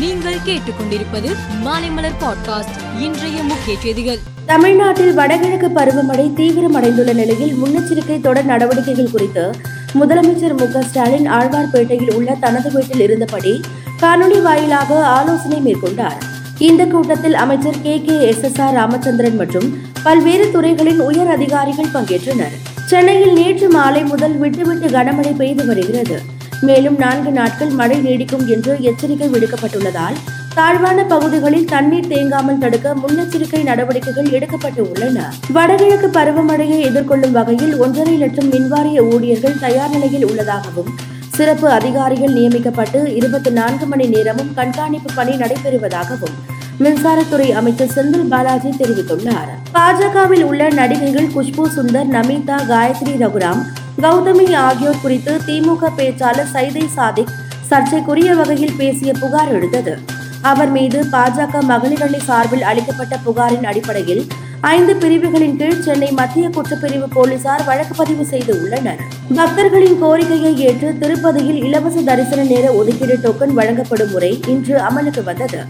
நீங்கள் கேட்டுக்கொண்டிருப்பது மாலைமலர் பாட்காஸ்ட் இன்றைய முக்கிய செய்திகள். தமிழ்நாட்டில் வடகிழக்கு பருவமழை தீவிரமடைந்துள்ள நிலையில் முன்னெச்சரிக்கை தொடர் நடவடிக்கைகள் குறித்து முதலமைச்சர் மு ஸ்டாலின் ஆழ்வார்பேட்டையில் உள்ள தனது வீட்டில் இருந்தபடி காணொலி வாயிலாக ஆலோசனை மேற்கொண்டார். இந்த கூட்டத்தில் அமைச்சர் K. K. S. S. R. Ramachandran மற்றும் பல்வேறு துறைகளின் உயர் அதிகாரிகள் பங்கேற்றனர். சென்னையில் நேற்று மாலை முதல் விட்டுவிட்டு கனமழை பெய்து வருகிறது. மேலும் நான்கு நாட்கள் மழை நீடிக்கும் என்று எச்சரிக்கை விடுக்கப்பட்டுள்ளதால் தாழ்வான பகுதிகளில் தண்ணீர் தேங்காமல் தடுக்க முன்னெச்சரிக்கை நடவடிக்கைகள் எடுக்கப்பட்டு உள்ளன வடகிழக்கு பருவமழையை எதிர்கொள்ளும் வகையில் ஒன்றரை லட்சம் மின்வாரிய ஊழியர்கள் தயார் நிலையில் உள்ளதாகவும் சிறப்பு அதிகாரிகள் நியமிக்கப்பட்டு இருபத்தி நான்கு மணி நேரமும் கண்காணிப்பு பணி நடைபெறுவதாகவும் மின்சாரத்துறை அமைச்சர் செந்தில் பாலாஜி தெரிவித்துள்ளார். பாஜகவில் உள்ள நடிகைகள் குஷ்பு சுந்தர் நமிதா காயத்ரி ரகுராம் கௌதமி ஆகியோர் குறித்து திமுக பேச்சாளர் சைதை சாதிக் சர்ச்சைக்குரிய வகையில் பேசிய புகார் எழுந்தது. அவர் மீது பாஜக மகளிர் அணி சார்பில் அளிக்கப்பட்ட புகாரின் அடிப்படையில் ஐந்து பிரிவுகளின் கீழ் சென்னை மத்திய குற்றப்பிரிவு போலீசார் வழக்கு பதிவு செய்து உள்ளனர். பக்தர்களின் கோரிக்கையை ஏற்று திருப்பதியில் இலவச தரிசன நேர ஒதுக்கீடு டோக்கன் வழங்கப்படும் முறை இன்று அமலுக்கு வந்தது.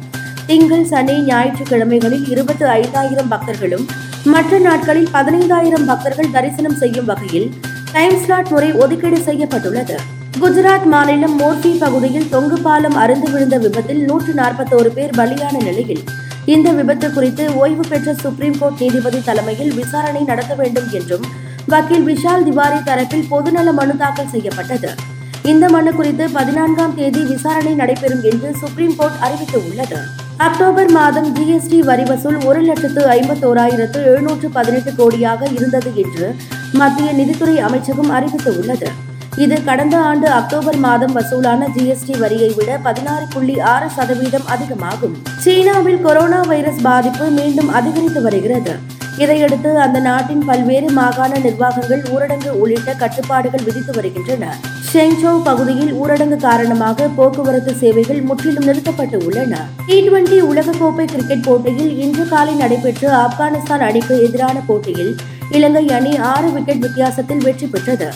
திங்கள் சனி ஞாயிற்றுக்கிழமைகளில் இருபத்தி ஐந்தாயிரம் பக்தர்களும் மற்ற நாட்களில் பதினைந்தாயிரம் பக்தர்கள் தரிசனம் செய்யும் வகையில் டைம் ஸ்லாட் முறை ஒதுக்கீடு செய்யப்பட்டுள்ளது. குஜராத் மாநிலம் மோர்பி பகுதியில் தொங்கு பாலம் அருந்து விழுந்த விபத்தில் நூற்று நாற்பத்தோரு பேர் பலியான நிலையில். இந்த விபத்து குறித்து ஓய்வு பெற்ற சுப்ரீம் கோர்ட் நீதிபதி தலைமையில் விசாரணை நடத்த வேண்டும் என்றும் வக்கீல் விஷால் திவாரி தரப்பில் பொதுநல மனு தாக்கல் செய்யப்பட்டது. இந்த மனு குறித்து பதினான்காம் தேதி விசாரணை நடைபெறும் என்று சுப்ரீம் கோர்ட் அறிவித்துள்ளது. அக்டோபர் மாதம் ஜிஎஸ்டி வரி வசூல் ஒரு லட்சத்து ஐம்பத்தோராயிரத்து எழுநூற்று பதினெட்டு கோடியாக இருந்தது என்று மத்திய நிதித்துறை அமைச்சகம் அறிவித்துள்ளது. இது கடந்த ஆண்டு அக்டோபர் மாதம் வசூலான ஜிஎஸ்டி வரியை விட பதினாறு புள்ளி ஆறு சதவீதம் அதிகமாகும். சீனாவில் கொரோனா வைரஸ் பாதிப்பு மீண்டும் அதிகரித்து வருகிறது. இதையடுத்து அந்த நாட்டின் பல்வேறு மாகாண நிர்வாகங்கள் ஊரடங்கு உள்ளிட்ட கட்டுப்பாடுகள் விதித்து வருகின்றன. ஷெங்சோ பகுதியில் ஊரடங்கு காரணமாக போக்குவரத்து சேவைகள் முற்றிலும் நிறுத்தப்பட்டு உள்ளன. டி டுவெண்டி உலகக்கோப்பை கிரிக்கெட் போட்டியில் இன்று காலை நடைபெற்ற ஆப்கானிஸ்தான் அணிக்கு எதிரான போட்டியில் இலங்கை அணி ஆறு விக்கெட் வித்தியாசத்தில் வெற்றி பெற்றது.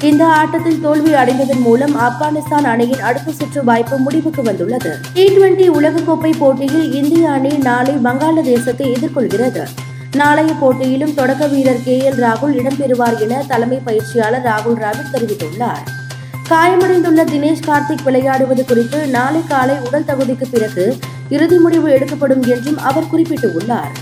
இந்த ஆட்டத்தில் தோல்வி அடைந்ததன் மூலம் ஆப்கானிஸ்தான் அணியின் அடுத்த சுற்று வாய்ப்பு முடிவுக்கு வந்துள்ளது. டி டுவெண்டி உலகக்கோப்பை போட்டியில் இந்திய அணி நாளை வங்காளதேசத்தை எதிர்கொள்கிறது. நாளைய போட்டியிலும் தொடக்க வீரர் கே எல் ராகுல் இடம்பெறுவார் என தலைமை பயிற்சியாளர் ராகுல் டிராவிட் தெரிவித்துள்ளார். காயமடைந்துள்ள தினேஷ் கார்த்திக் விளையாடுவது குறித்து நாளை காலை உடல் தகுதிக்கு பிறகு இறுதி முடிவு எடுக்கப்படும் என்றும் அவர் குறிப்பிட்டுள்ளார்.